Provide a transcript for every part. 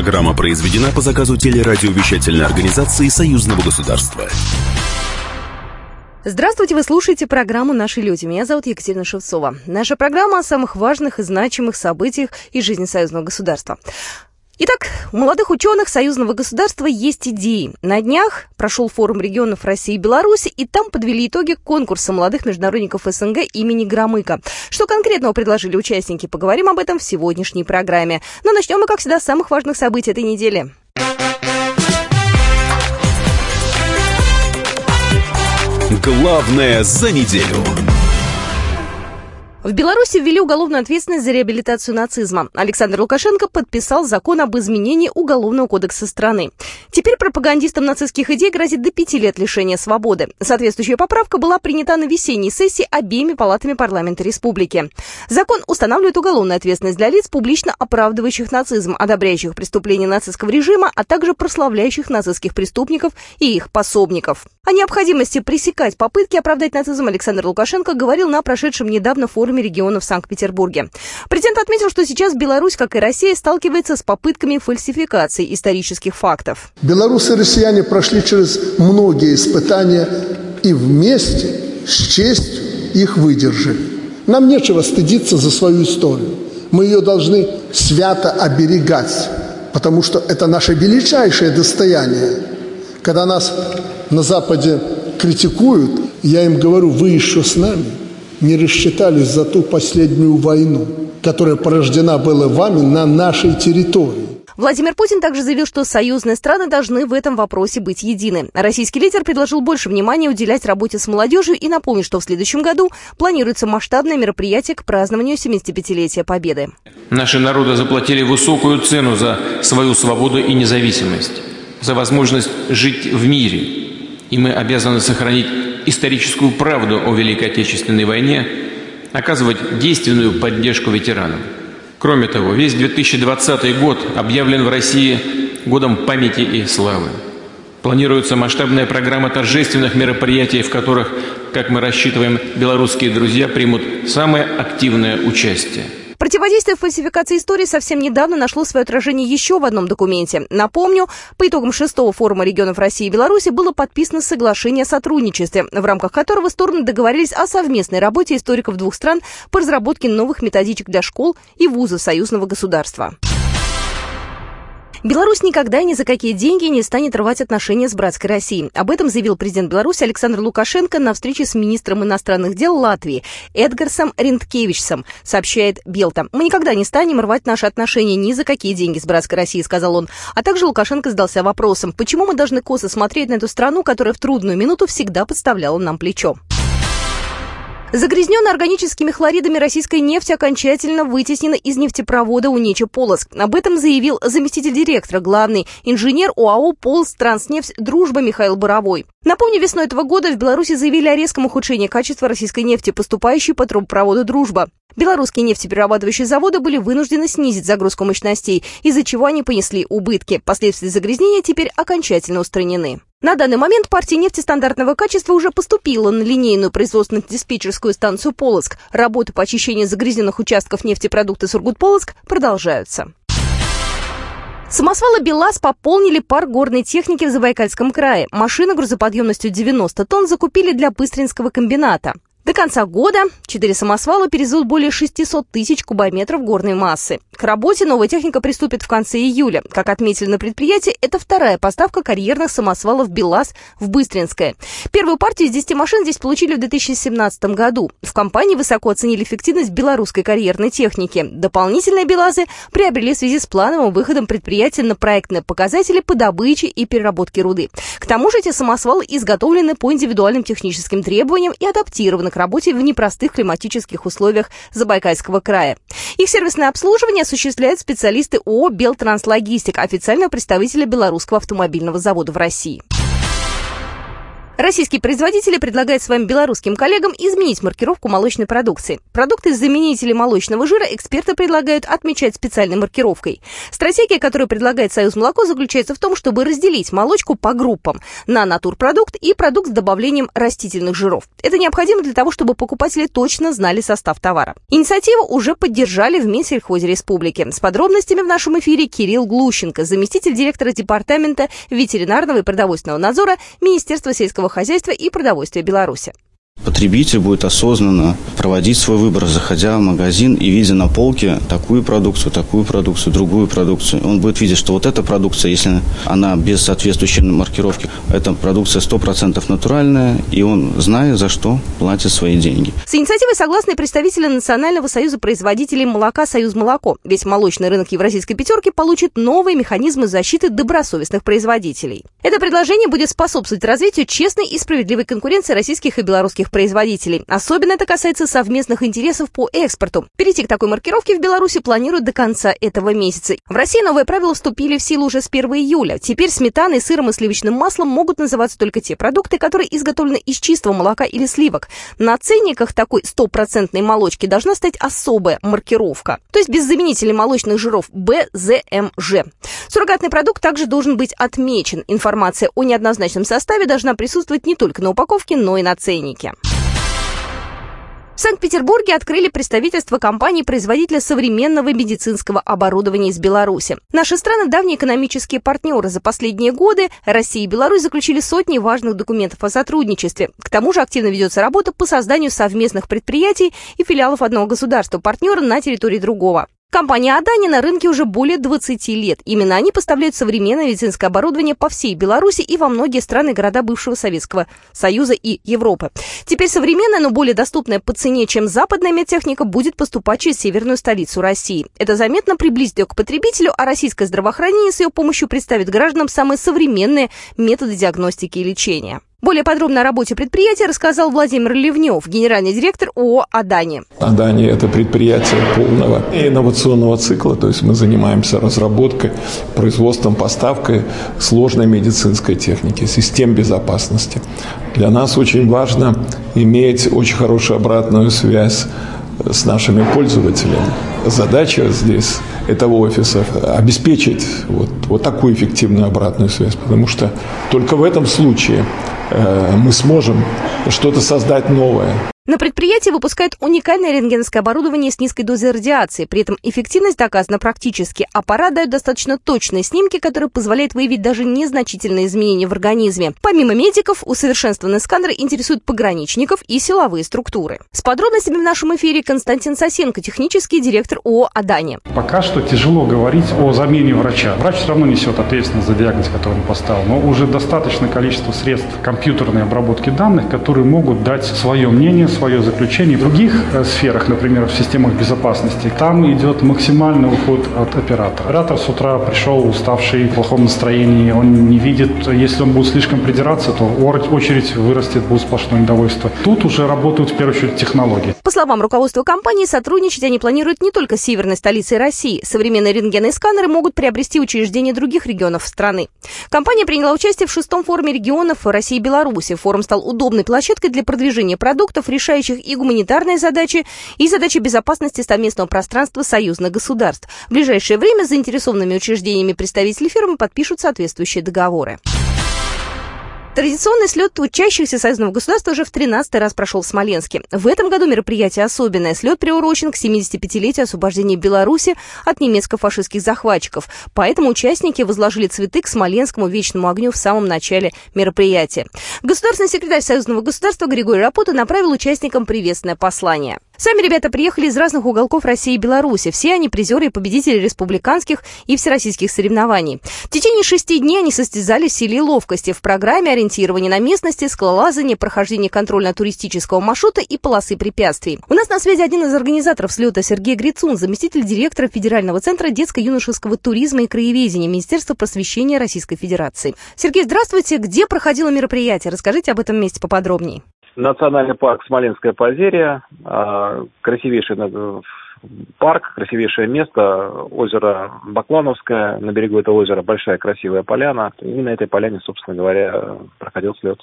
Программа произведена по заказу телерадиовещательной организации Союзного государства. Здравствуйте, вы слушаете программу «Наши люди». Меня зовут Екатерина Шевцова. Наша программа о самых важных и значимых событиях из жизни союзного государства. Итак, у молодых ученых союзного государства есть идеи. На днях прошел форум регионов России и Беларуси, и там подвели итоги конкурса молодых международников СНГ имени Громыка. Что конкретного предложили участники, поговорим об этом в сегодняшней программе. Но начнем мы, как всегда, с самых важных событий этой недели. Главное за неделю. В Беларуси ввели уголовную ответственность за реабилитацию нацизма. Александр Лукашенко подписал закон об изменении Уголовного кодекса страны. Теперь пропагандистам нацистских идей грозит до пяти лет лишения свободы. Соответствующая поправка была принята на весенней сессии обеими палатами парламента республики. Закон устанавливает уголовную ответственность для лиц, публично оправдывающих нацизм, одобряющих преступления нацистского режима, а также прославляющих нацистских преступников и их пособников. О необходимости пресекать попытки оправдать нацизм Александр Лукашенко говорил на прошедшем недавно форуме регионов в Санкт-Петербурге. Президент отметил, что сейчас Беларусь, как и Россия, сталкивается с попытками фальсификации исторических фактов. Белорусы и россияне прошли через многие испытания и вместе с честью их выдержали. Нам нечего стыдиться за свою историю. Мы ее должны свято оберегать, потому что это наше величайшее достояние. Когда нас на Западе критикуют, я им говорю, вы еще с нами не рассчитались за ту последнюю войну, которая порождена была вами на нашей территории. Владимир Путин также заявил, что союзные страны должны в этом вопросе быть едины. Российский лидер предложил больше внимания уделять работе с молодежью и напомнил, что в следующем году планируется масштабное мероприятие к празднованию 75-летия Победы. Наши народы заплатили высокую цену за свою свободу и независимость, за возможность жить в мире – и мы обязаны сохранить историческую правду о Великой Отечественной войне, оказывать действенную поддержку ветеранам. Кроме того, весь 2020 год объявлен в России годом памяти и славы. Планируется масштабная программа торжественных мероприятий, в которых, как мы рассчитываем, белорусские друзья примут самое активное участие – Противодействие фальсификации истории совсем недавно нашло свое отражение еще в одном документе. Напомню, по итогам шестого форума регионов России и Беларуси было подписано соглашение о сотрудничестве, в рамках которого стороны договорились о совместной работе историков двух стран по разработке новых методичек для школ и вузов союзного государства. Беларусь никогда ни за какие деньги не станет рвать отношения с братской Россией. Об этом заявил президент Беларуси Александр Лукашенко на встрече с министром иностранных дел Латвии Эдгарсом Ринткевичсом, сообщает Белта. «Мы никогда не станем рвать наши отношения ни за какие деньги с братской Россией», сказал он. А также Лукашенко задался вопросом, почему мы должны косо смотреть на эту страну, которая в трудную минуту всегда подставляла нам плечо. Загрязненная органическими хлоридами российская нефть окончательно вытеснена из нефтепровода Унеча Полоск. Об этом заявил заместитель директора, главный инженер ОАО «Полс Транснефть Дружба» Михаил Боровой. Напомню, весной этого года в Беларуси заявили о резком ухудшении качества российской нефти, поступающей по трубопроводу «Дружба». Белорусские нефтеперерабатывающие заводы были вынуждены снизить загрузку мощностей, из-за чего они понесли убытки. Последствия загрязнения теперь окончательно устранены. На данный момент партия нефти стандартного качества уже поступила на линейную производственно-диспетчерскую станцию «Полоск». Работы по очищению загрязненных участков нефтепродукта «Сургут-Полоск» продолжаются. Самосвалы «БелАЗ» пополнили парк горной техники в Забайкальском крае. Машины грузоподъемностью 90 тонн закупили для Быстринского комбината. До конца года четыре самосвала перевезут более 600 тысяч кубометров горной массы. К работе новая техника приступит в конце июля. Как отметили на предприятии, это вторая поставка карьерных самосвалов «БелАЗ» в Быстринское. Первую партию из 10 машин здесь получили в 2017 году. В компании высоко оценили эффективность белорусской карьерной техники. Дополнительные «БелАЗы» приобрели в связи с плановым выходом предприятия на проектные показатели по добыче и переработке руды. К тому же эти самосвалы изготовлены по индивидуальным техническим требованиям и адаптированы к работе в непростых климатических условиях Забайкальского края. Их сервисное обслуживание осуществляют специалисты ООО «Белтранслогистик», официального представителя Белорусского автомобильного завода в России. Российские производители предлагают своим белорусским коллегам изменить маркировку молочной продукции. Продукты с заменителей молочного жира эксперты предлагают отмечать специальной маркировкой. Стратегия, которую предлагает Союз молоко, заключается в том, чтобы разделить молочку по группам на натурпродукт и продукт с добавлением растительных жиров. Это необходимо для того, чтобы покупатели точно знали состав товара. Инициативу уже поддержали в Минсельхозе Республики. С подробностями в нашем эфире Кирилл Глущенко, заместитель директора департамента ветеринарного и продовольственного надзора Министерства сельского хозяйства и продовольствия Беларуси. Потребитель будет осознанно проводить свой выбор, заходя в магазин и видя на полке такую продукцию, такую продукцию, другую продукцию. Он будет видеть, что вот эта продукция, если она без соответствующей маркировки, эта продукция 100% натуральная, и он, зная за что, платит свои деньги. С инициативой согласны представители Национального союза производителей молока «Союз молоко». Весь молочный рынок Евразийской пятерки получит новые механизмы защиты добросовестных производителей. Это предложение будет способствовать развитию честной и справедливой конкуренции российских и белорусских российских производителей. Особенно это касается совместных интересов по экспорту. Перейти к такой маркировке в Беларуси планируют до конца этого месяца. В России новые правила вступили в силу уже с 1 июля. Теперь сметаной, сыром и сливочным маслом могут называться только те продукты, которые изготовлены из чистого молока или сливок. На ценниках такой стопроцентной молочки должна стать особая маркировка, то есть без заменителей молочных жиров БЗМЖ. Суррогатный продукт также должен быть отмечен. Информация о неоднозначном составе должна присутствовать не только на упаковке, но и на ценнике. В Санкт-Петербурге открыли представительство компании-производителя современного медицинского оборудования из Беларуси. Наши страны – давние экономические партнеры. За последние годы Россия и Беларусь заключили сотни важных документов о сотрудничестве. К тому же активно ведется работа по созданию совместных предприятий и филиалов одного государства-партнера на территории другого. Компания «Адани» на рынке уже более 20 лет. Именно они поставляют современное медицинское оборудование по всей Беларуси и во многие страны города бывшего Советского Союза и Европы. Теперь современная, но более доступная по цене, чем западная медтехника, будет поступать через северную столицу России. Это заметно приблизит ее к потребителю, а российское здравоохранение с ее помощью представит гражданам самые современные методы диагностики и лечения. Более подробно о работе предприятия рассказал Владимир Ливнев, генеральный директор ООО «Адани». «Адани» – это предприятие полного инновационного цикла, то есть мы занимаемся разработкой, производством, поставкой сложной медицинской техники, систем безопасности. Для нас очень важно иметь очень хорошую обратную связь с нашими пользователями. Задача здесь этого офиса обеспечить вот, вот такую эффективную обратную связь, потому что только в этом случае мы сможем что-то создать новое. На предприятии выпускают уникальное рентгеновское оборудование с низкой дозой радиации. При этом эффективность доказана практически. Аппарат дает достаточно точные снимки, которые позволяют выявить даже незначительные изменения в организме. Помимо медиков, усовершенствованные сканеры интересуют пограничников и силовые структуры. С подробностями в нашем эфире Константин Сосенко, технический директор ООО «Адани». Пока что тяжело говорить о замене врача. Врач все равно несет ответственность за диагноз, который он поставил. Но уже достаточное количество средств компьютерной обработки данных, которые могут дать свое мнение, свое заключение. В других э, сферах, например, в системах безопасности, там идет максимальный уход от оператора. Оператор с утра пришел уставший, в плохом настроении, он не видит, если он будет слишком придираться, то очередь вырастет, будет сплошное недовольство. Тут уже работают в первую очередь технологии. По словам руководства компании, сотрудничать они планируют не только с северной столицей России. Современные рентгены сканеры могут приобрести учреждения других регионов страны. Компания приняла участие в шестом форуме регионов России и Беларуси. Форум стал удобной площадкой для продвижения продуктов, решения решающих и гуманитарные задачи, и задачи безопасности совместного пространства союзных государств. В ближайшее время с заинтересованными учреждениями представители фирмы подпишут соответствующие договоры. Традиционный слет учащихся союзного государства уже в 13 раз прошел в Смоленске. В этом году мероприятие особенное. Слет приурочен к 75-летию освобождения Беларуси от немецко-фашистских захватчиков. Поэтому участники возложили цветы к Смоленскому вечному огню в самом начале мероприятия. Государственный секретарь союзного государства Григорий Рапота направил участникам приветственное послание. Сами ребята приехали из разных уголков России и Беларуси. Все они призеры и победители республиканских и всероссийских соревнований. В течение шести дней они состязались в силе ловкости в программе ориентирования на местности, скалолазания, прохождения контрольно-туристического маршрута и полосы препятствий. У нас на связи один из организаторов слета Сергей Грицун, заместитель директора Федерального центра детско-юношеского туризма и краеведения Министерства просвещения Российской Федерации. Сергей, здравствуйте. Где проходило мероприятие? Расскажите об этом месте поподробнее. Национальный парк Смоленская Позерия, а, красивейший парк, красивейшее место, озеро Баклановское, на берегу этого озера большая красивая поляна. И на этой поляне, собственно говоря, проходил слет.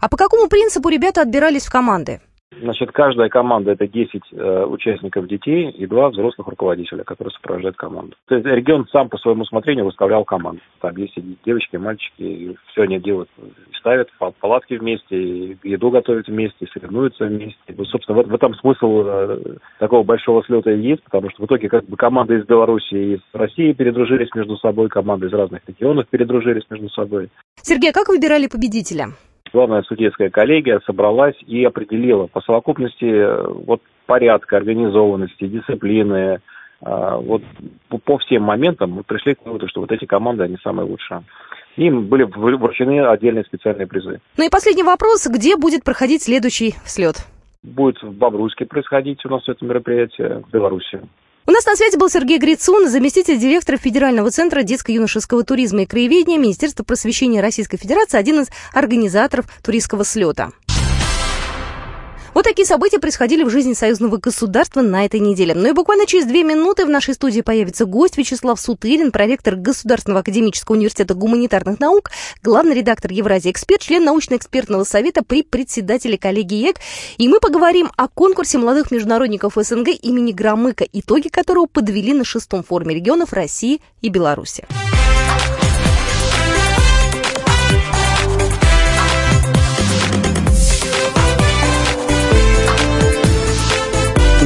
А по какому принципу ребята отбирались в команды? Значит, каждая команда это 10 э, участников детей и два взрослых руководителя, которые сопровождают команду. То есть регион сам по своему усмотрению выставлял команду. Там есть и девочки, и мальчики, и все они делают, ставят палатки вместе, и еду готовят вместе, соревнуются вместе. И, собственно, в, в этом смысл э, такого большого слета и есть, потому что в итоге как бы команды из Беларуси и из России передружились между собой, команды из разных регионов передружились между собой. Сергей, а как выбирали победителя? Главная судейская коллегия собралась и определила по совокупности э, вот порядка, организованности, дисциплины, э, вот по всем моментам мы пришли к выводу, что вот эти команды, они самые лучшие. Им были вручены отдельные специальные призы. Ну и последний вопрос. Где будет проходить следующий слет? Будет в Бобруйске происходить у нас это мероприятие, в Беларуси. У нас на связи был Сергей Грицун, заместитель директора Федерального центра детско-юношеского туризма и краеведения Министерства просвещения Российской Федерации, один из организаторов туристского слета. Вот такие события происходили в жизни союзного государства на этой неделе. Ну и буквально через две минуты в нашей студии появится гость Вячеслав Сутырин, проректор Государственного академического университета гуманитарных наук, главный редактор Евразия Эксперт, член научно-экспертного совета при председателе коллегии ЕК. И мы поговорим о конкурсе молодых международников СНГ имени Громыка, итоги которого подвели на шестом форуме регионов России и Беларуси.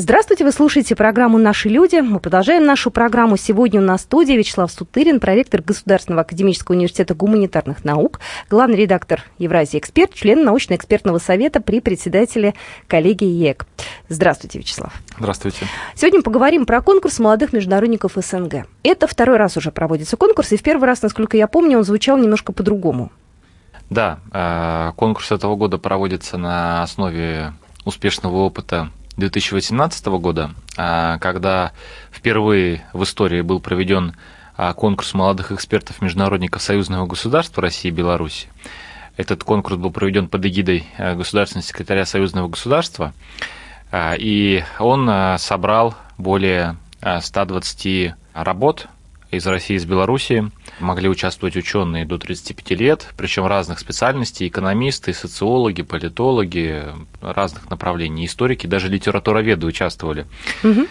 Здравствуйте, вы слушаете программу «Наши люди». Мы продолжаем нашу программу. Сегодня у нас в студии Вячеслав Сутырин, проректор Государственного академического университета гуманитарных наук, главный редактор Евразии Эксперт, член научно-экспертного совета при председателе коллегии ЕК. Здравствуйте, Вячеслав. Здравствуйте. Сегодня поговорим про конкурс молодых международников СНГ. Это второй раз уже проводится конкурс, и в первый раз, насколько я помню, он звучал немножко по-другому. Да, э, конкурс этого года проводится на основе успешного опыта 2018 года, а, когда впервые в истории был проведен а, конкурс молодых экспертов-международников союзного государства России и Беларуси. Этот конкурс был проведен под эгидой а, государственного секретаря союзного государства, и он собрал более 120 работ из России и из Беларуси. Могли участвовать ученые до 35 лет, причем разных специальностей, экономисты, социологи, политологи, разных направлений, историки, даже литературоведы участвовали. Угу.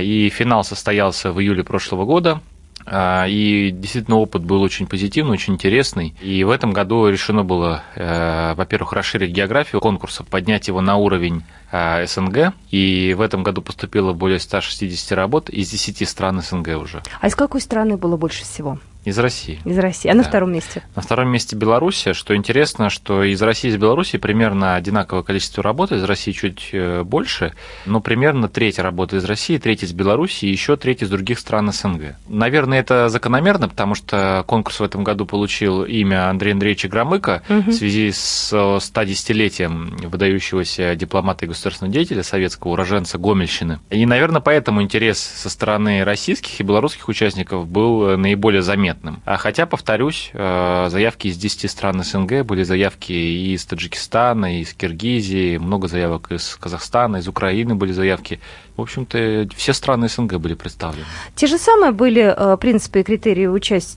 И финал состоялся в июле прошлого года. А, и действительно опыт был очень позитивный, очень интересный. И в этом году решено было, э, во-первых, расширить географию конкурса, поднять его на уровень э, СНГ. И в этом году поступило более 160 работ из 10 стран СНГ уже. А из какой страны было больше всего? Из России. Из России. А на втором месте? На втором месте Беларусь. Что интересно, что из России и из Беларуси примерно одинаковое количество работ, из России чуть э, больше, но примерно треть работы из России, треть из Беларуси и еще треть из других стран СНГ. Наверное, это закономерно, потому что конкурс в этом году получил имя Андрея Андреевича Громыка угу. в связи с 110-летием выдающегося дипломата и государственного деятеля, советского уроженца Гомельщины. И, наверное, поэтому интерес со стороны российских и белорусских участников был наиболее заметен заметным. А хотя, повторюсь, э, заявки из 10 стран СНГ были заявки и из Таджикистана, и из Киргизии, много заявок из Казахстана, из Украины были заявки. В общем-то, все страны СНГ были представлены. Те же самые были э, принципы и критерии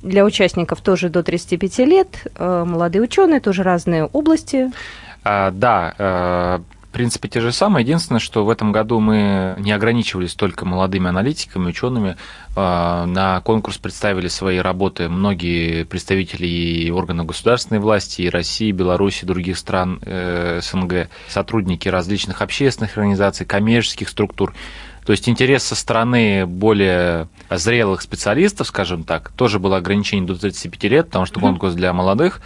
для участников тоже до 35 лет, э, молодые ученые, тоже разные области. А, да, принципе, те же самые. Единственное, что в этом году мы не ограничивались только молодыми аналитиками, учеными. А, на конкурс представили свои работы многие представители и органов государственной власти, и России, и Беларуси, и других стран э, СНГ, сотрудники различных общественных организаций, коммерческих структур. То есть интерес со стороны более зрелых специалистов, скажем так, тоже было ограничение до 35 лет, потому что конкурс для молодых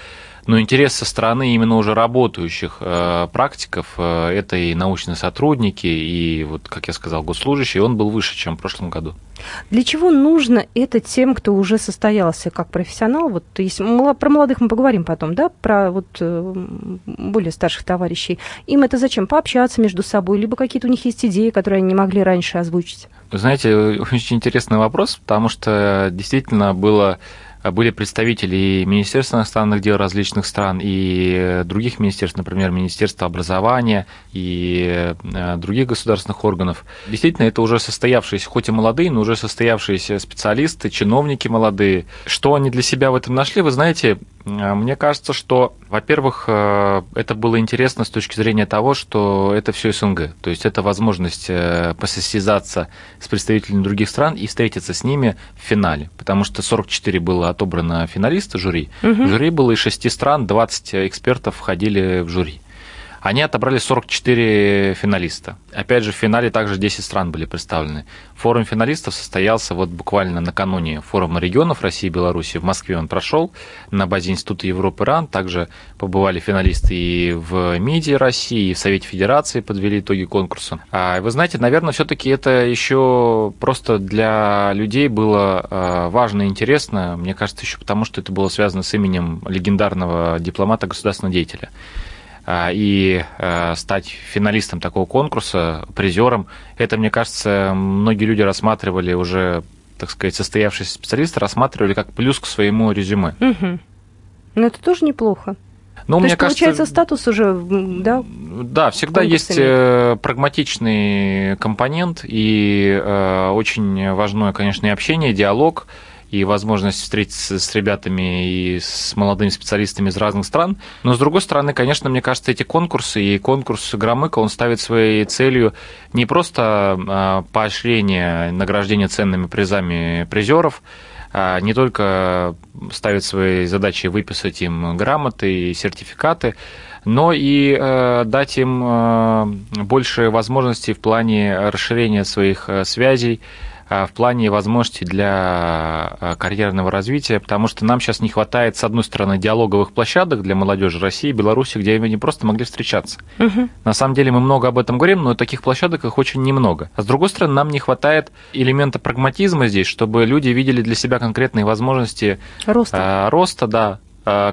но интерес со стороны именно уже работающих э, практиков, э, это и научные сотрудники, и, вот, как я сказал, госслужащие, он был выше, чем в прошлом году. Для чего нужно это тем, кто уже состоялся как профессионал? Вот если, про молодых мы поговорим потом, да, про вот э, более старших товарищей. Им это зачем? Пообщаться между собой, либо какие-то у них есть идеи, которые они не могли раньше озвучить? Вы знаете, очень интересный вопрос, потому что действительно было были представители и Министерства иностранных дел различных стран, и других министерств, например, Министерства образования и э, других государственных органов. Действительно, это уже состоявшиеся, хоть и молодые, но уже состоявшиеся специалисты, чиновники молодые. Что они для себя в этом нашли, вы знаете, э, мне кажется, что, во-первых, э, это было интересно с точки зрения того, что это все СНГ. То есть это возможность посостязаться с представителями других стран и встретиться с ними в финале. Потому что 44 было отобрано финалисты жюри. Угу. Жюри было из шести стран, 20 экспертов входили в жюри. Они отобрали 44 финалиста. Опять же, в финале также 10 стран были представлены. Форум финалистов состоялся вот буквально накануне форума регионов России и Беларуси. В Москве он прошел на базе Института Европы РАН. Также побывали финалисты и в МИДе России, и в Совете Федерации подвели итоги конкурса. А вы знаете, наверное, все-таки это еще просто для людей было а, важно и интересно. Мне кажется, еще потому, что это было связано с именем легендарного дипломата, государственного деятеля. А, и а, стать финалистом такого конкурса, призером, это, мне кажется, многие люди рассматривали уже, так сказать, состоявшиеся специалисты, рассматривали как плюс к своему резюме. Угу. Но это тоже неплохо. Ну, То мне есть, кажется, получается, статус уже, да? Да, всегда есть э, прагматичный компонент, и э, очень важное, конечно, и общение, диалог и возможность встретиться с ребятами и с молодыми специалистами из разных стран. Но, с другой стороны, конечно, мне кажется, эти конкурсы и конкурс Громыка, он ставит своей целью не просто а, поощрение, награждение ценными призами призеров, а не только ставит своей задачей выписать им грамоты и сертификаты, но и э, дать им э, больше возможностей в плане расширения своих э, связей, в плане возможностей для а, карьерного развития, потому что нам сейчас не хватает, с одной стороны, диалоговых площадок для молодежи России и Беларуси, где они просто могли встречаться. Угу. На самом деле мы много об этом говорим, но таких площадок их очень немного. А с другой стороны, нам не хватает элемента прагматизма здесь, чтобы люди видели для себя конкретные возможности роста, э, роста да,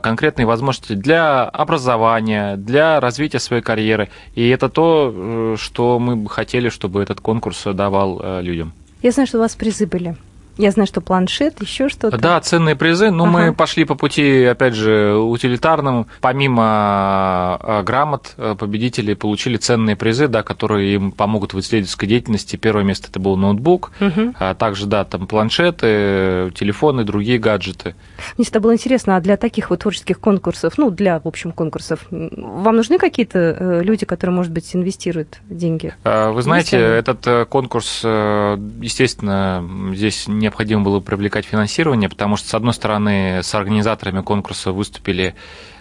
конкретные возможности для образования, для развития своей карьеры. И это то, э, что мы бы хотели, чтобы этот конкурс давал э, людям. Я знаю, что у вас призы были. Я знаю, что планшет, еще что-то. Да, ценные призы. Но ага. мы пошли по пути, опять же, утилитарному. Помимо а, грамот, э, победители получили ценные призы, да, которые им помогут в исследовательской деятельности. Первое место это был ноутбук, угу. а также, да, там планшеты, телефоны, другие гаджеты. Мне всегда было интересно, а для таких вот творческих конкурсов, ну, для, в общем, конкурсов, вам нужны какие-то э, люди, которые, может быть, инвестируют деньги? А, вы знаете, этот э, конкурс, естественно, здесь не необходимо было привлекать финансирование, потому что, с одной стороны, с организаторами конкурса выступили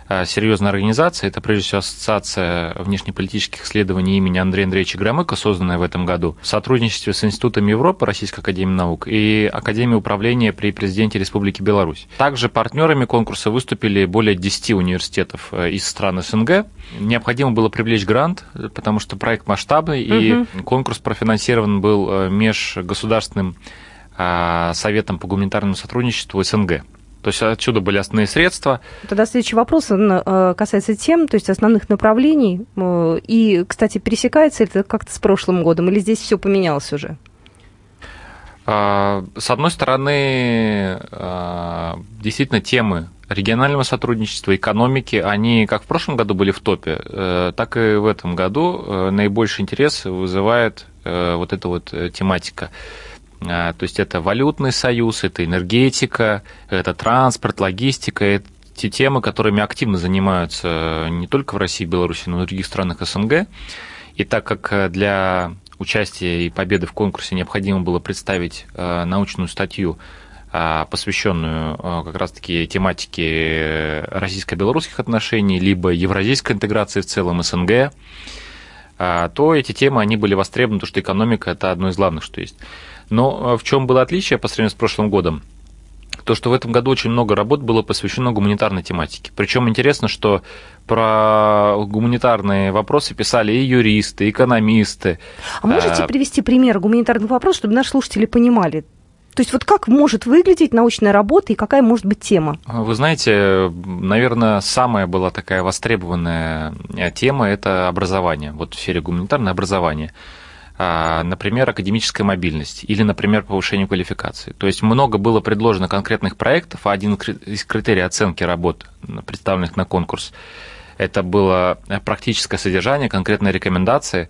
э, серьезная организация. Это, прежде всего, Ассоциация внешнеполитических исследований имени Андрея Андреевича Громыка, созданная в этом году, в сотрудничестве с Институтом Европы Российской Академии Наук и Академией управления при президенте Республики Беларусь. Также партнерами конкурса выступили более 10 университетов э, из стран СНГ. Необходимо было привлечь грант, потому что проект масштабный, и угу. конкурс профинансирован был э, межгосударственным Советом по гуманитарному сотрудничеству СНГ. То есть отсюда были основные средства. Тогда следующий вопрос э, касается тем, то есть основных направлений. Э, и, кстати, пересекается это как-то с прошлым годом, или здесь все поменялось уже? А, с одной стороны, а, действительно, темы регионального сотрудничества, экономики, они как в прошлом году были в топе, э, так и в этом году наибольший интерес вызывает вот эта вот тематика. А, то есть это валютный союз, это энергетика, это транспорт, логистика, те темы, которыми активно занимаются не только в России, Беларуси, но и в других странах СНГ. И так как для участия и победы в конкурсе необходимо было представить а, научную статью, а, посвященную как раз-таки тематике российско-белорусских отношений, либо евразийской интеграции в целом СНГ, то эти темы, они были востребованы, потому что экономика – это одно из главных, что есть. Но а, в чем было отличие по сравнению с прошлым годом? то, что в этом году очень много работ было посвящено гуманитарной тематике. Причем интересно, что про гуманитарные вопросы писали и юристы, и экономисты. А можете а... привести пример гуманитарных вопросов, чтобы наши слушатели понимали? То есть вот как может выглядеть научная работа и какая может быть тема? Вы знаете, наверное, самая была такая востребованная тема – это образование, вот в сфере гуманитарного образования. А, например, академическая мобильность или, например, повышение квалификации. То есть много было предложено конкретных проектов, а один из критерий оценки работ, представленных на конкурс, это было практическое содержание, конкретные рекомендации.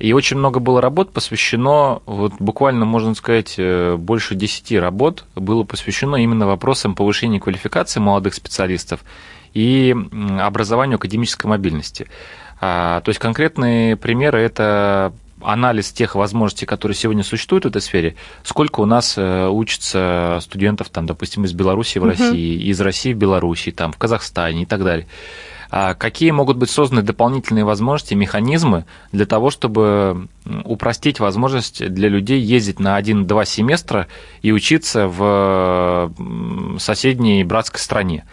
И очень много было работ посвящено, вот буквально, можно сказать, э, больше 10 работ было посвящено именно вопросам повышения квалификации молодых специалистов и образованию академической мобильности. А, то есть конкретные примеры – это анализ тех возможностей, которые сегодня существуют в этой сфере, сколько у нас э, учатся студентов, там, допустим, из Беларуси в России, из России в Беларуси, там, в Казахстане и так далее. А какие могут быть созданы дополнительные возможности, механизмы для того, чтобы упростить возможность для людей ездить на один-два семестра и учиться в соседней братской стране?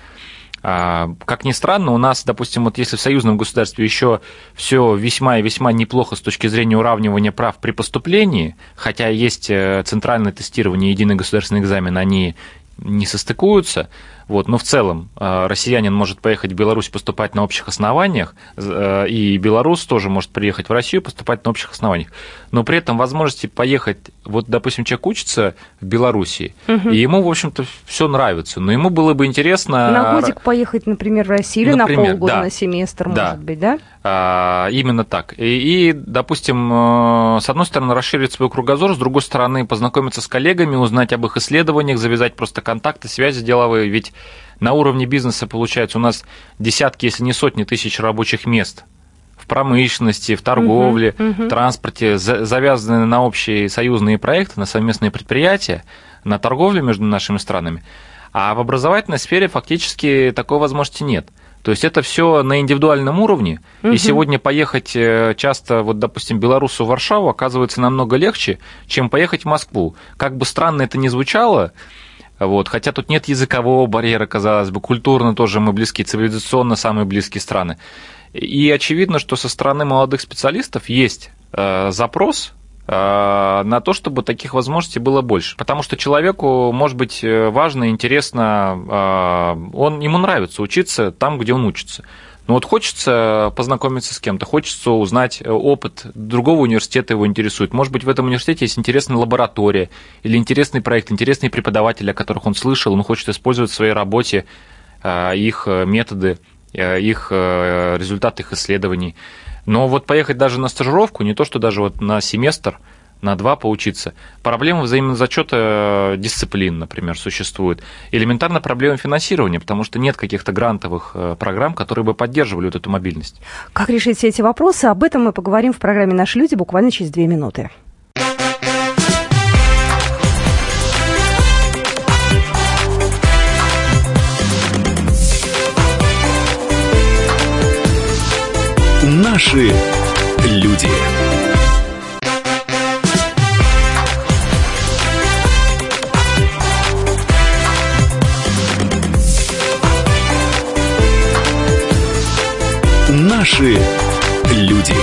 А, как ни странно, у нас, допустим, вот если в союзном государстве еще все весьма и весьма неплохо с точки зрения уравнивания прав при поступлении, хотя есть э, центральное тестирование, единый государственный экзамен, они не состыкуются, вот, но в целом э, россиянин может поехать в Беларусь поступать на общих основаниях, э, и белорус тоже может приехать в Россию поступать на общих основаниях. Но при этом возможности поехать, вот, допустим, человек учится в Беларуси, угу. и ему, в общем-то, все нравится, но ему было бы интересно... На годик поехать, например, в Россию, или например, на полгода, да, на семестр, да, может быть, да? А, именно так. И, и, допустим, э, с одной стороны, расширить свой кругозор, с другой стороны, познакомиться с коллегами, узнать об их исследованиях, завязать просто контакты, связи деловые, ведь на уровне бизнеса, получается, у нас десятки, если не сотни тысяч рабочих мест в промышленности, в торговле, uh-huh, uh-huh. в транспорте, завязаны на общие союзные проекты, на совместные предприятия, на торговлю между нашими странами. А в образовательной сфере фактически такой возможности нет. То есть это все на индивидуальном уровне. Угу. И сегодня поехать э, часто, вот, допустим, белорусу в Варшаву оказывается намного легче, чем поехать в Москву. Как бы странно это ни звучало, вот. Хотя тут нет языкового барьера, казалось бы, культурно тоже мы близки, цивилизационно самые близкие страны. И очевидно, что со стороны молодых специалистов есть э, запрос э, на то, чтобы таких возможностей было больше. Потому что человеку, может быть, э, важно, интересно, э, он, ему нравится учиться там, где он учится. Но вот хочется познакомиться с кем-то, хочется узнать э, опыт другого университета его интересует. Может быть, в этом университете есть интересная лаборатория или интересный проект, интересные преподаватели, о которых он слышал, он хочет использовать в своей работе э, их э, методы, их результаты их исследований. Но вот поехать даже на стажировку, не то что даже вот на семестр – на два поучиться. Проблема взаимного зачета дисциплин, например, существует. Элементарно проблема финансирования, потому что нет каких-то грантовых э, программ, которые бы поддерживали вот эту мобильность. Как решить все эти вопросы? Об этом мы поговорим в программе «Наши люди» буквально через две минуты. Наши люди. Наши люди.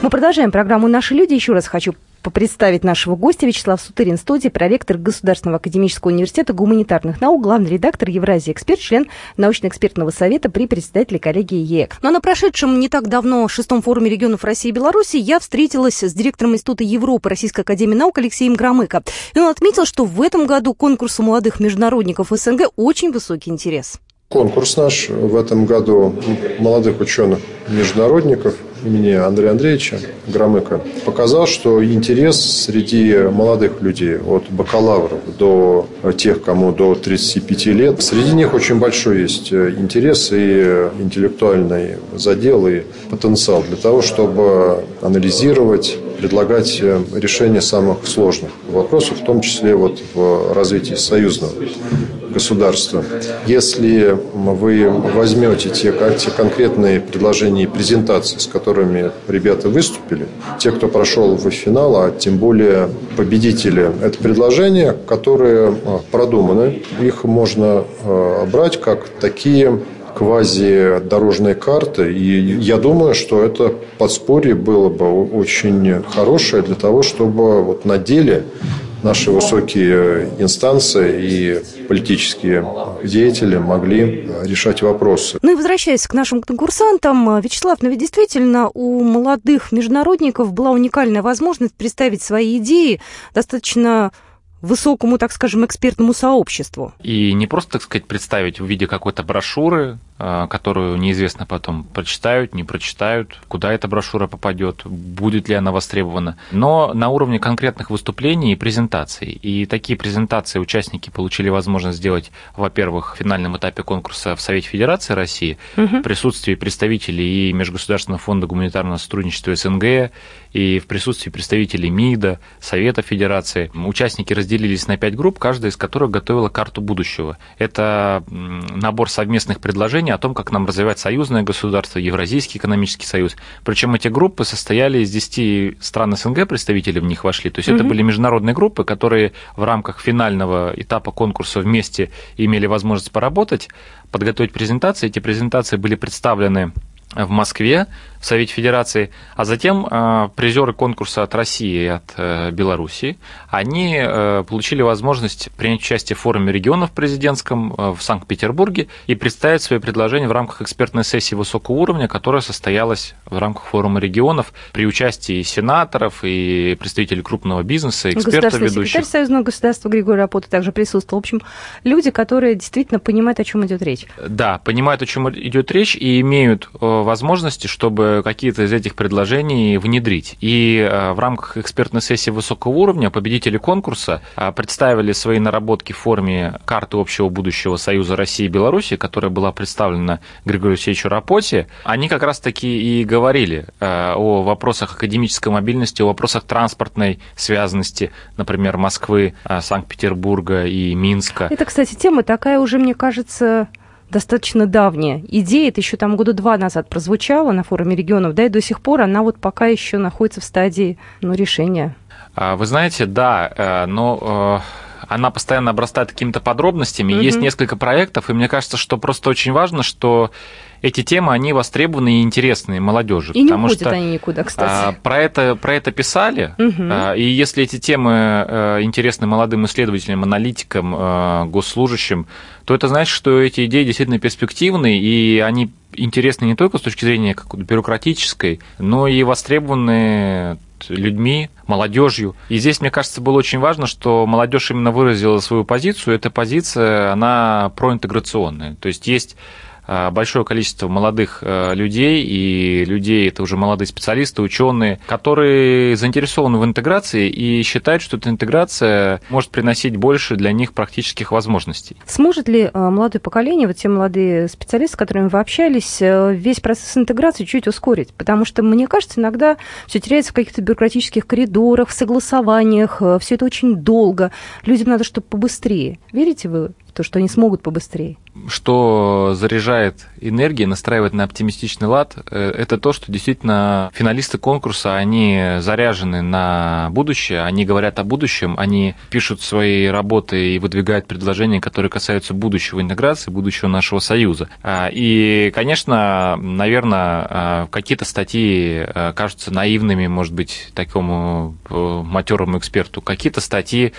Мы продолжаем программу «Наши люди». Еще раз хочу представить нашего гостя Вячеслав Сутырин, студии, проректор Государственного академического университета гуманитарных наук, главный редактор Евразии эксперт, член научно-экспертного совета при председателе коллегии ЕЭК. Но на прошедшем не так давно шестом форуме регионов России и Беларуси я встретилась с директором Института Европы Российской академии наук Алексеем Громыко. И он отметил, что в этом году конкурсу молодых международников СНГ очень высокий интерес. Конкурс наш в этом году молодых ученых-международников имени Андрея Андреевича Громыка показал, что интерес среди молодых людей, от бакалавров до тех, кому до 35 лет, среди них очень большой есть интерес и интеллектуальный задел и потенциал для того, чтобы анализировать предлагать решение самых сложных вопросов, в том числе вот в развитии союзного государства. Если вы возьмете те, те конкретные предложения и презентации, с которыми ребята выступили, те, кто прошел в финал, а тем более победители, это предложения, которые а, продуманы, их можно а, брать как такие квази-дорожные карты. И я думаю, что это подспорье было бы очень хорошее для того, чтобы вот на деле наши высокие инстанции и политические деятели могли решать вопросы. Ну и возвращаясь к нашим конкурсантам, Вячеслав, ну ведь действительно у молодых международников была уникальная возможность представить свои идеи достаточно высокому, так скажем, экспертному сообществу. И не просто, так сказать, представить в виде какой-то брошюры, которую неизвестно потом прочитают, не прочитают, куда эта брошюра попадет, будет ли она востребована, но на уровне конкретных выступлений и презентаций. И такие презентации участники получили возможность сделать, во-первых, в финальном этапе конкурса в Совете Федерации России, угу. в присутствии представителей и Межгосударственного фонда гуманитарного сотрудничества СНГ, и в присутствии представителей МИДа, Совета Федерации. Участники разделились на пять групп, каждая из которых готовила карту будущего. Это набор совместных предложений предложение о том, как нам развивать союзное государство, Евразийский экономический союз. Причем эти группы состояли из 10 стран СНГ, представители в них вошли. То есть угу. это были международные группы, которые в рамках финального этапа конкурса вместе имели возможность поработать, подготовить презентации. Эти презентации были представлены в Москве в Совете Федерации, а затем э, призеры конкурса от России и от э, Белоруссии, они э, получили возможность принять участие в форуме регионов президентском в Санкт-Петербурге и представить свои предложения в рамках экспертной сессии высокого уровня, которая состоялась в рамках форума регионов при участии сенаторов и представителей крупного бизнеса, экспертов ведущих. секретарь Союзного государства Григорий Рапота также присутствовал. В общем, люди, которые действительно понимают, о чем идет речь. Да, понимают, о чем идет речь и имеют возможности, чтобы какие-то из этих предложений внедрить. И э, в рамках экспертной сессии высокого уровня победители конкурса э, представили свои наработки в форме карты общего будущего Союза России и Беларуси, которая была представлена Григорию Алексеевичу Рапоте. Они как раз-таки и говорили э, о вопросах академической мобильности, о вопросах транспортной связанности, например, Москвы, Санкт-Петербурга и Минска. Это, кстати, тема такая уже, мне кажется, достаточно давняя. Идея это еще там года два назад прозвучала на форуме регионов, да, и до сих пор она вот пока еще находится в стадии ну, решения. А, вы знаете, да, э, но э, она постоянно обрастает какими-то подробностями. Mm-hmm. Есть несколько проектов, и мне кажется, что просто очень важно, что эти темы, они востребованы и интересны молодежи. И не уходят что, они никуда, кстати. А, про, это, про это писали, угу. и если эти темы э, интересны молодым исследователям, аналитикам, э, госслужащим, то это значит, что эти идеи действительно перспективны, и они интересны не только с точки зрения бюрократической, но и востребованы людьми, молодежью. И здесь, мне кажется, было очень важно, что молодежь именно выразила свою позицию. Эта позиция, она проинтеграционная. То есть есть большое количество молодых э, людей, и людей, это уже молодые специалисты, ученые, которые заинтересованы в интеграции и считают, что эта интеграция может приносить больше для них практических возможностей. Сможет ли э, молодое поколение, вот те молодые специалисты, с которыми вы общались, весь процесс интеграции чуть ускорить? Потому что, мне кажется, иногда все теряется в каких-то бюрократических коридорах, в согласованиях, все это очень долго. Людям надо, чтобы побыстрее. Верите вы то, что они смогут побыстрее? что заряжает энергией, настраивает на оптимистичный лад, э, это то, что действительно финалисты конкурса, они заряжены на будущее, они говорят о будущем, они пишут свои работы и выдвигают предложения, которые касаются будущего интеграции, будущего нашего союза. А, и, конечно, наверное, а, какие-то статьи а, кажутся наивными, может быть, такому э, матерому эксперту, какие-то статьи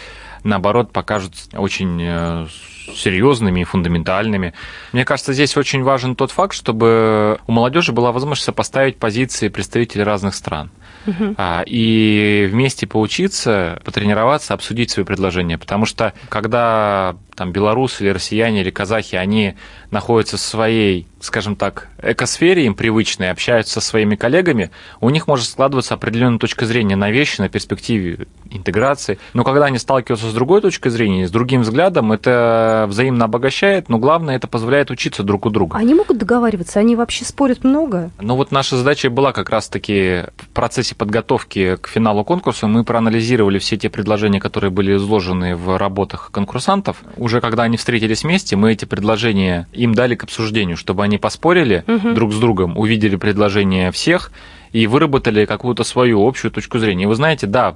наоборот, покажутся очень э, серьезными и фундаментальными. Мне кажется, здесь очень важен тот факт, чтобы у молодежи была возможность сопоставить позиции представителей разных стран. Uh-huh. И вместе поучиться, потренироваться, обсудить свои предложения. Потому что когда там белорусы или россияне или казахи, они находятся в своей скажем так, экосфере им привычной, общаются со своими коллегами, у них может складываться определенная точка зрения на вещи, на перспективе интеграции. Но когда они сталкиваются с другой точкой зрения, с другим взглядом, это взаимно обогащает, но главное, это позволяет учиться друг у друга. Они могут договариваться? Они вообще спорят много? Ну вот наша задача была как раз-таки в процессе подготовки к финалу конкурса мы проанализировали все те предложения, которые были изложены в работах конкурсантов. Уже когда они встретились вместе, мы эти предложения им дали к обсуждению, чтобы они поспорили угу. друг с другом, увидели предложения всех и выработали какую-то свою общую точку зрения. И вы знаете, да,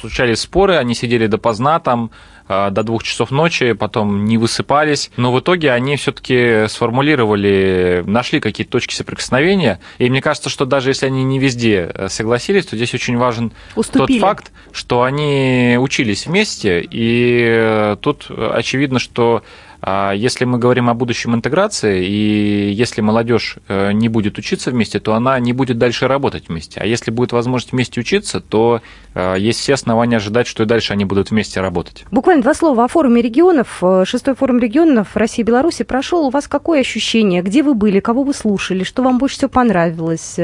случались споры, они сидели допоздна там, а, до двух часов ночи, потом не высыпались, но в итоге они все-таки сформулировали, нашли какие-то точки соприкосновения, и мне кажется, что даже если они не везде э, согласились, то здесь очень важен Уступили. тот факт, что они учились вместе, и э, тут очевидно, что если мы говорим о будущем интеграции, и если молодежь э, не будет учиться вместе, то она не будет дальше работать вместе. А если будет возможность вместе учиться, то э, есть все основания ожидать, что и дальше они будут вместе работать. Буквально два слова о форуме регионов. Э, шестой форум регионов России и Беларуси прошел. У вас какое ощущение? Где вы были? Кого вы слушали? Что вам больше всего понравилось?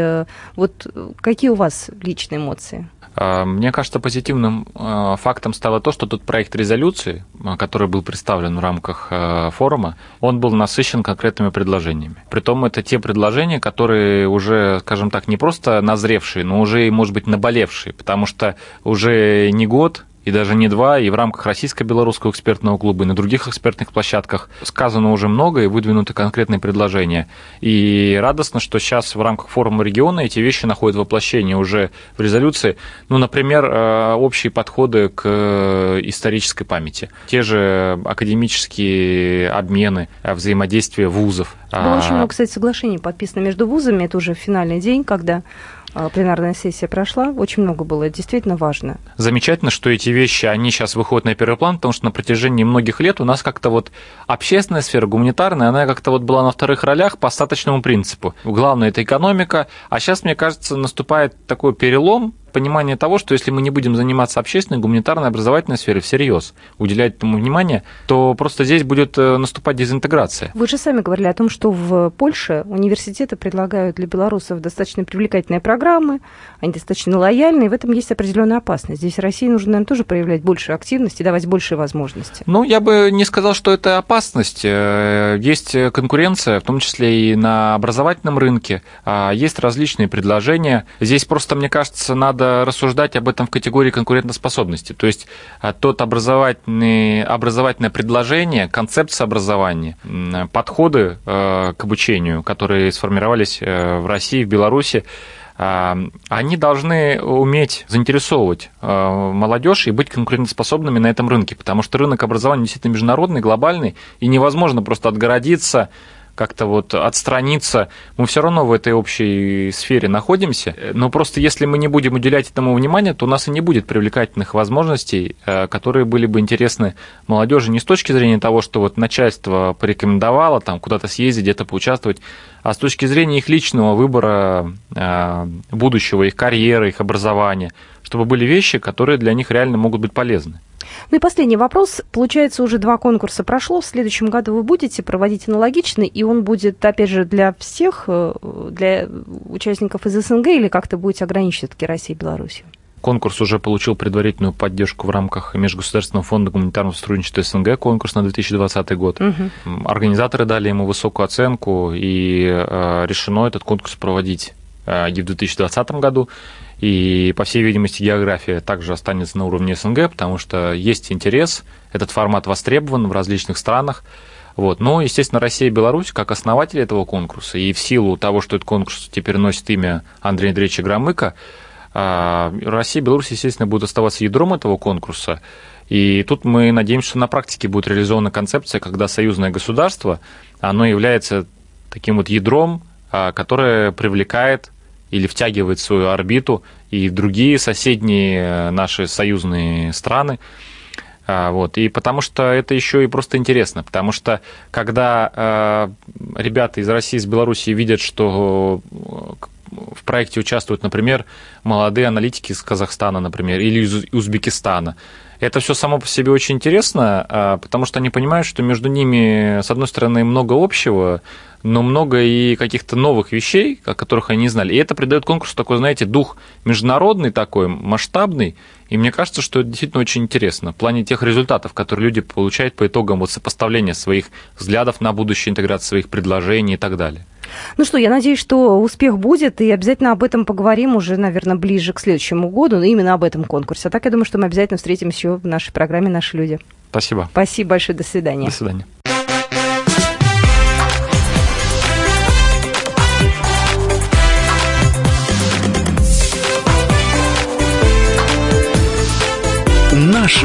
Вот какие у вас личные эмоции? А, мне кажется, позитивным а, фактом стало то, что тот проект резолюции, а, который был представлен в рамках форума, он был насыщен конкретными предложениями. Притом это те предложения, которые уже, скажем так, не просто назревшие, но уже, может быть, наболевшие, потому что уже не год и даже не два, и в рамках Российско-Белорусского экспертного клуба, и на других экспертных площадках сказано уже много и выдвинуты конкретные предложения. И радостно, что сейчас в рамках форума региона эти вещи находят воплощение уже в резолюции. Ну, например, э, общие подходы к э, исторической памяти, те же академические обмены, э, взаимодействие вузов. Было очень много, кстати, соглашений подписано между вузами. Это уже финальный день, когда пленарная сессия прошла, очень много было действительно важно. Замечательно, что эти вещи, они сейчас выходят на первый план, потому что на протяжении многих лет у нас как-то вот общественная сфера, гуманитарная, она как-то вот была на вторых ролях по остаточному принципу. Главное – это экономика, а сейчас, мне кажется, наступает такой перелом, понимание того, что если мы не будем заниматься общественной, гуманитарной, образовательной сферой всерьез, уделять этому внимание, то просто здесь будет э, наступать дезинтеграция. Вы же сами говорили о том, что в Польше университеты предлагают для белорусов достаточно привлекательные программы, они достаточно лояльные, в этом есть определенная опасность. Здесь России нужно, наверное, тоже проявлять большую активность и давать больше возможностей. Ну, я бы не сказал, что это опасность. Э, есть конкуренция, в том числе и на образовательном рынке, а есть различные предложения. Здесь просто, мне кажется, надо надо рассуждать об этом в категории конкурентоспособности. То есть а, тот образовательный, образовательное предложение, концепция образования, подходы э, к обучению, которые сформировались э, в России, в Беларуси, а, они должны уметь заинтересовывать э, молодежь и быть конкурентоспособными на этом рынке, потому что рынок образования действительно международный, глобальный, и невозможно просто отгородиться как-то вот отстраниться. Мы все равно в этой общей сфере находимся, но просто если мы не будем уделять этому внимания, то у нас и не будет привлекательных возможностей, э, которые были бы интересны молодежи не с точки зрения того, что вот начальство порекомендовало там куда-то съездить, где-то поучаствовать, а с точки зрения их личного выбора э, будущего, их карьеры, их образования, чтобы были вещи, которые для них реально могут быть полезны. Ну и последний вопрос. Получается, уже два конкурса прошло. В следующем году вы будете проводить аналогичный, и он будет, опять же, для всех, э, для участников из СНГ, или как-то будете ограничить все-таки Россию и Белоруссию? Конкурс уже получил предварительную поддержку в рамках Межгосударственного фонда гуманитарного сотрудничества СНГ, конкурс на 2020 год. Угу. Организаторы дали ему высокую оценку, и э, решено этот конкурс проводить э, и в 2020 году. И, по всей видимости, география также останется на уровне СНГ, потому что есть интерес, этот формат востребован в различных странах. Вот. Но, естественно, Россия и Беларусь, как основатели этого конкурса, и в силу того, что этот конкурс теперь носит имя Андрея Андреевича Громыка, Россия и Беларусь, естественно, будут оставаться ядром этого конкурса. И тут мы надеемся, что на практике будет реализована концепция, когда союзное государство, оно является таким вот ядром, а, которое привлекает или втягивает в свою орбиту и другие соседние э, наши союзные страны. А, вот. И потому что это еще и просто интересно, потому что когда э, ребята из России, из Белоруссии видят, что э, в проекте участвуют, например, молодые аналитики из Казахстана, например, или из Узбекистана, это все само по себе очень интересно, а, потому что они понимают, что между ними, с одной стороны, много общего, но много и каких-то новых вещей, о которых они не знали. И это придает конкурсу такой, знаете, дух международный такой, масштабный. И мне кажется, что это действительно очень интересно в плане тех результатов, которые люди получают по итогам вот сопоставления своих взглядов на будущую интеграцию своих предложений и так далее. Ну что, я надеюсь, что успех будет, и обязательно об этом поговорим уже, наверное, ближе к следующему году, но именно об этом конкурсе. А так я думаю, что мы обязательно встретимся еще в нашей программе «Наши люди». Спасибо. Спасибо большое. До свидания. До свидания.